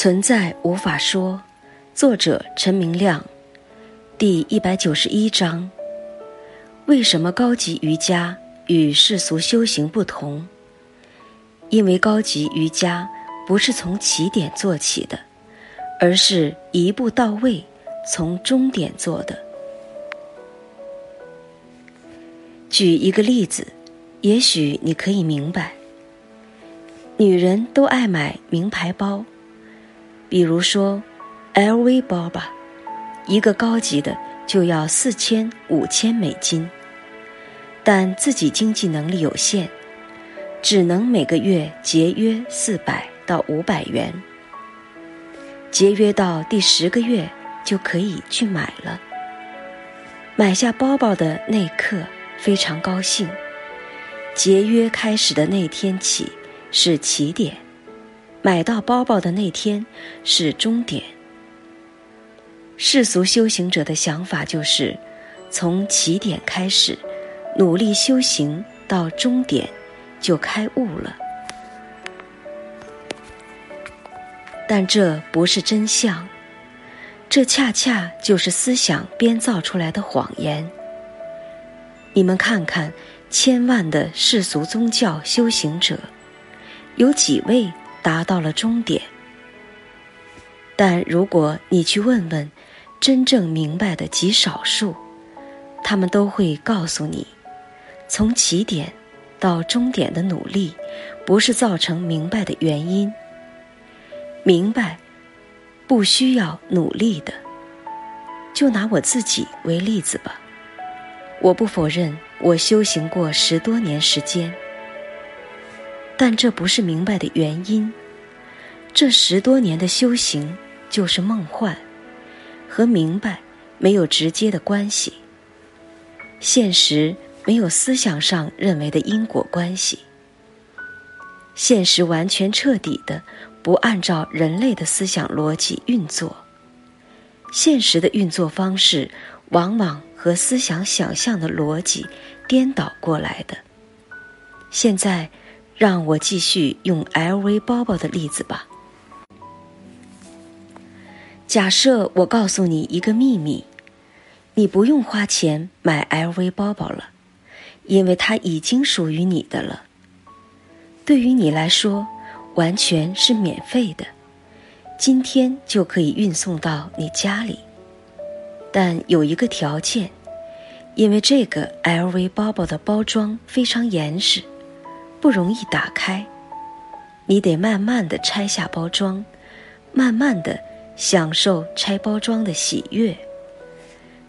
存在无法说，作者陈明亮，第一百九十一章。为什么高级瑜伽与世俗修行不同？因为高级瑜伽不是从起点做起的，而是一步到位，从终点做的。举一个例子，也许你可以明白。女人都爱买名牌包。比如说，LV 包吧，一个高级的就要四千五千美金。但自己经济能力有限，只能每个月节约四百到五百元。节约到第十个月就可以去买了。买下包包的那刻非常高兴，节约开始的那天起是起点。买到包包的那天是终点。世俗修行者的想法就是，从起点开始，努力修行到终点，就开悟了。但这不是真相，这恰恰就是思想编造出来的谎言。你们看看，千万的世俗宗教修行者，有几位？达到了终点，但如果你去问问真正明白的极少数，他们都会告诉你，从起点到终点的努力，不是造成明白的原因。明白不需要努力的。就拿我自己为例子吧，我不否认我修行过十多年时间。但这不是明白的原因。这十多年的修行就是梦幻，和明白没有直接的关系。现实没有思想上认为的因果关系。现实完全彻底的不按照人类的思想逻辑运作。现实的运作方式往往和思想想象的逻辑颠倒过来的。现在。让我继续用 LV 包包的例子吧。假设我告诉你一个秘密，你不用花钱买 LV 包包了，因为它已经属于你的了。对于你来说，完全是免费的，今天就可以运送到你家里。但有一个条件，因为这个 LV 包包的包装非常严实。不容易打开，你得慢慢的拆下包装，慢慢的享受拆包装的喜悦。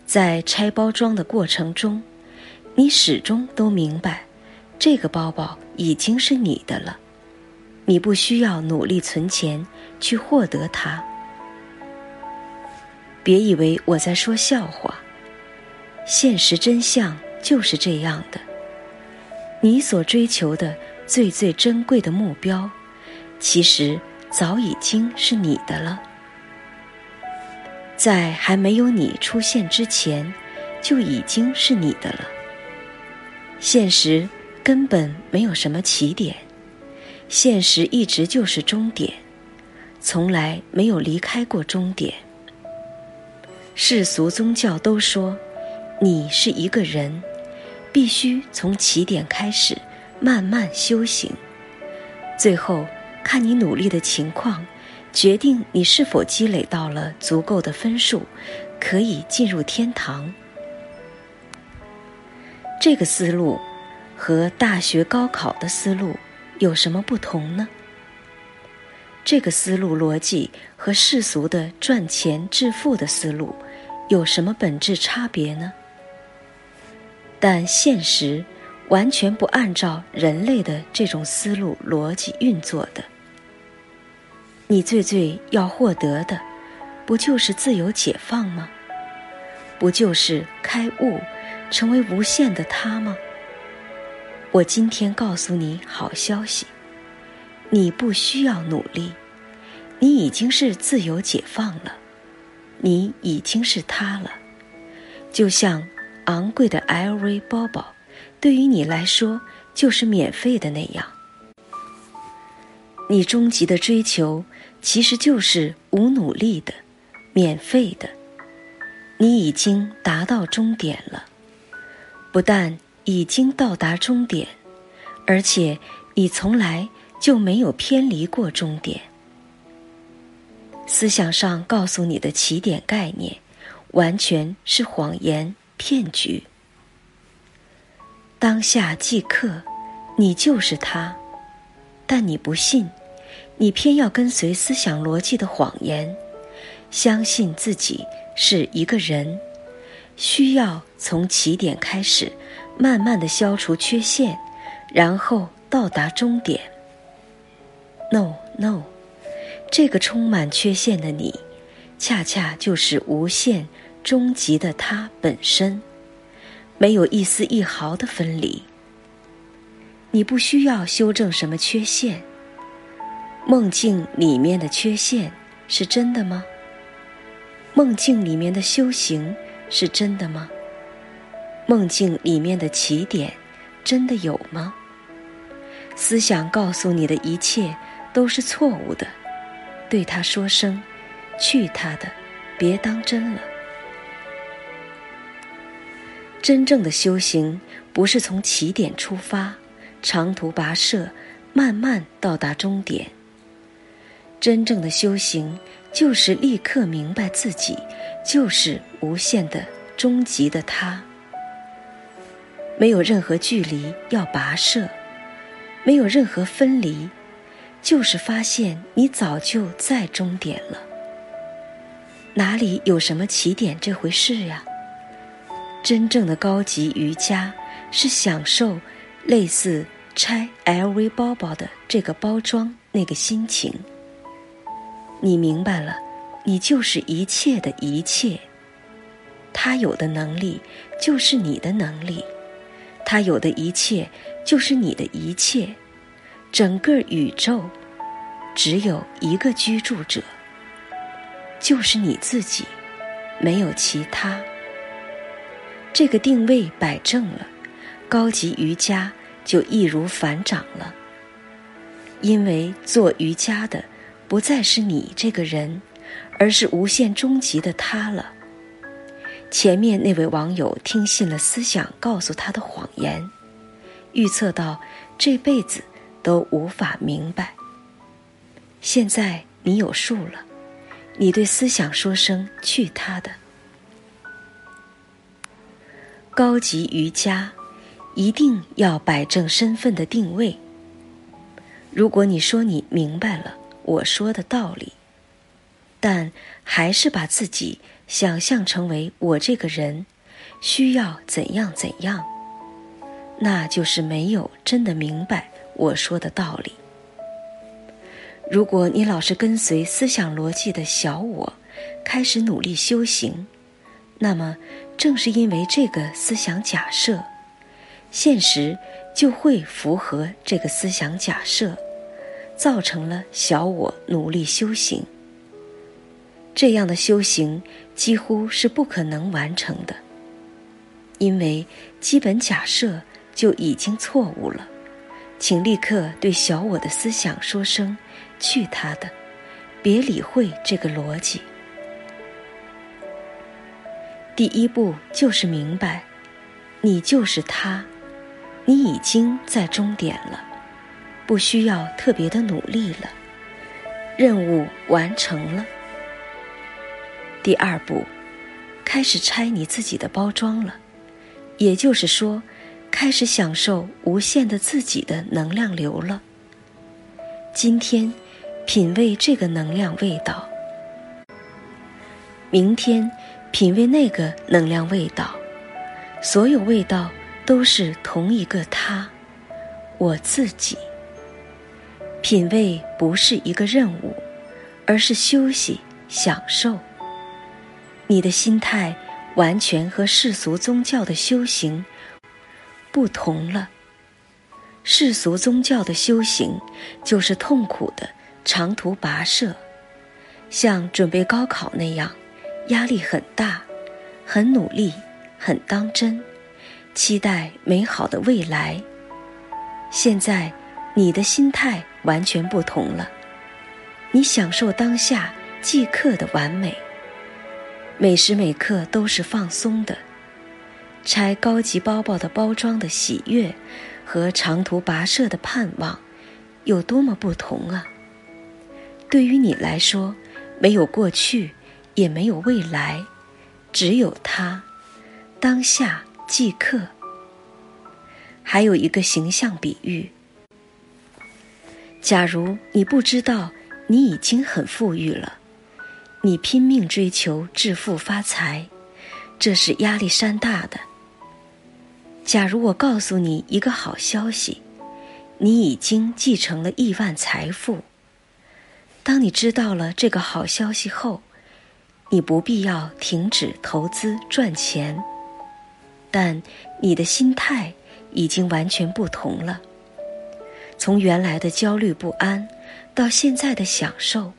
在拆包装的过程中，你始终都明白，这个包包已经是你的了，你不需要努力存钱去获得它。别以为我在说笑话，现实真相就是这样的。你所追求的最最珍贵的目标，其实早已经是你的了。在还没有你出现之前，就已经是你的了。现实根本没有什么起点，现实一直就是终点，从来没有离开过终点。世俗宗教都说，你是一个人。必须从起点开始，慢慢修行，最后看你努力的情况，决定你是否积累到了足够的分数，可以进入天堂。这个思路和大学高考的思路有什么不同呢？这个思路逻辑和世俗的赚钱致富的思路有什么本质差别呢？但现实完全不按照人类的这种思路逻辑运作的。你最最要获得的，不就是自由解放吗？不就是开悟，成为无限的他吗？我今天告诉你好消息，你不需要努力，你已经是自由解放了，你已经是他了，就像。昂贵的 LV 包包，对于你来说就是免费的那样。你终极的追求其实就是无努力的、免费的。你已经达到终点了，不但已经到达终点，而且你从来就没有偏离过终点。思想上告诉你的起点概念，完全是谎言骗局。当下即刻，你就是他，但你不信，你偏要跟随思想逻辑的谎言，相信自己。是一个人，需要从起点开始，慢慢的消除缺陷，然后到达终点。No No，这个充满缺陷的你，恰恰就是无限终极的他本身，没有一丝一毫的分离。你不需要修正什么缺陷。梦境里面的缺陷是真的吗？梦境里面的修行是真的吗？梦境里面的起点真的有吗？思想告诉你的一切都是错误的，对他说声“去他的”，别当真了。真正的修行不是从起点出发，长途跋涉，慢慢到达终点。真正的修行。就是立刻明白自己就是无限的终极的他，没有任何距离要跋涉，没有任何分离，就是发现你早就在终点了。哪里有什么起点这回事呀？真正的高级瑜伽是享受类似拆 LV 包包的这个包装那个心情。你明白了，你就是一切的一切。他有的能力就是你的能力，他有的一切就是你的一切。整个宇宙只有一个居住者，就是你自己，没有其他。这个定位摆正了，高级瑜伽就易如反掌了。因为做瑜伽的。不再是你这个人，而是无限终极的他了。前面那位网友听信了思想告诉他的谎言，预测到这辈子都无法明白。现在你有数了，你对思想说声去他的。高级瑜伽一定要摆正身份的定位。如果你说你明白了。我说的道理，但还是把自己想象成为我这个人，需要怎样怎样，那就是没有真的明白我说的道理。如果你老是跟随思想逻辑的小我，开始努力修行，那么正是因为这个思想假设，现实就会符合这个思想假设。造成了小我努力修行，这样的修行几乎是不可能完成的，因为基本假设就已经错误了。请立刻对小我的思想说声“去他的”，别理会这个逻辑。第一步就是明白，你就是他，你已经在终点了。不需要特别的努力了，任务完成了。第二步，开始拆你自己的包装了，也就是说，开始享受无限的自己的能量流了。今天，品味这个能量味道；明天，品味那个能量味道。所有味道都是同一个他，我自己。品味不是一个任务，而是休息、享受。你的心态完全和世俗宗教的修行不同了。世俗宗教的修行就是痛苦的长途跋涉，像准备高考那样，压力很大，很努力，很当真，期待美好的未来。现在。你的心态完全不同了。你享受当下即刻的完美，每时每刻都是放松的。拆高级包包的包装的喜悦，和长途跋涉的盼望，有多么不同啊！对于你来说，没有过去，也没有未来，只有他，当下即刻。还有一个形象比喻：假如你不知道你已经很富裕了，你拼命追求致富发财，这是压力山大的。假如我告诉你一个好消息，你已经继承了亿万财富。当你知道了这个好消息后，你不必要停止投资赚钱，但你的心态已经完全不同了。从原来的焦虑不安，到现在的享受。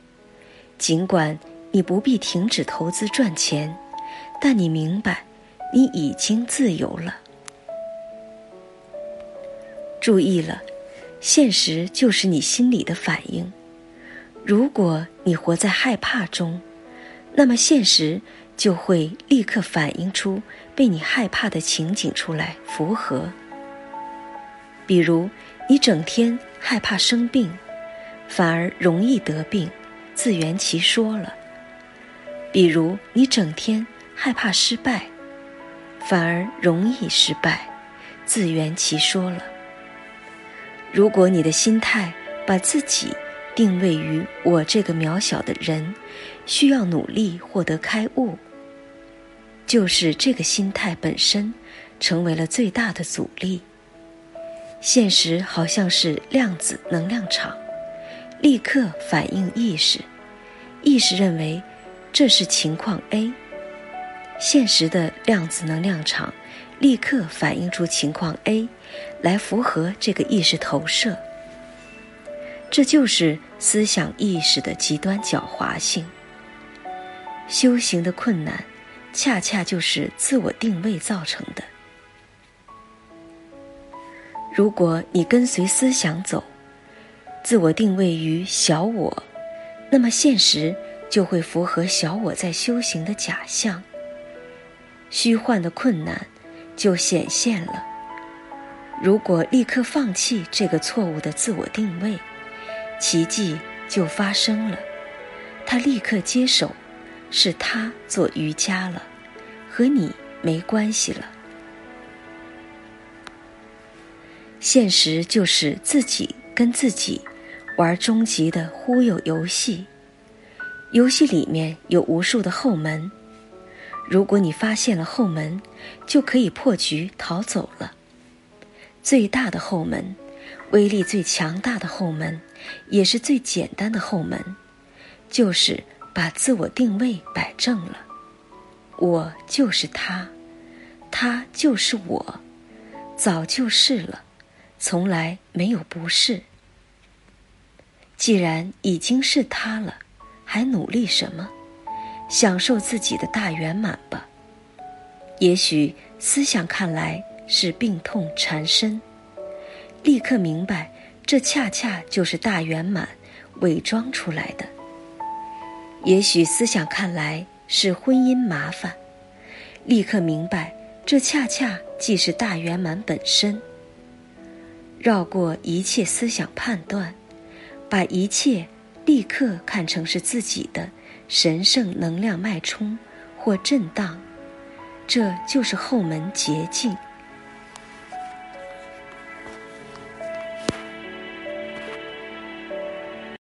尽管你不必停止投资赚钱，但你明白，你已经自由了。注意了，现实就是你心里的反应。如果你活在害怕中，那么现实就会立刻反映出被你害怕的情景出来符合。比如，你整天害怕生病，反而容易得病，自圆其说了；比如，你整天害怕失败，反而容易失败，自圆其说了。如果你的心态把自己定位于我这个渺小的人，需要努力获得开悟，就是这个心态本身成为了最大的阻力。现实好像是量子能量场，立刻反映意识，意识认为这是情况 A，现实的量子能量场。立刻反映出情况 A，来符合这个意识投射。这就是思想意识的极端狡猾性。修行的困难，恰恰就是自我定位造成的。如果你跟随思想走，自我定位于小我，那么现实就会符合小我在修行的假象。虚幻的困难。就显现了。如果立刻放弃这个错误的自我定位，奇迹就发生了。他立刻接手，是他做瑜伽了，和你没关系了。现实就是自己跟自己玩终极的忽悠游戏，游戏里面有无数的后门。如果你发现了后门，就可以破局逃走了。最大的后门，威力最强大的后门，也是最简单的后门，就是把自我定位摆正了。我就是他，他就是我，早就是了，从来没有不是。既然已经是他了，还努力什么？享受自己的大圆满吧。也许思想看来是病痛缠身，立刻明白，这恰恰就是大圆满伪装出来的。也许思想看来是婚姻麻烦，立刻明白，这恰恰即是大圆满本身。绕过一切思想判断，把一切立刻看成是自己的。神圣能量脉冲或震荡，这就是后门捷径。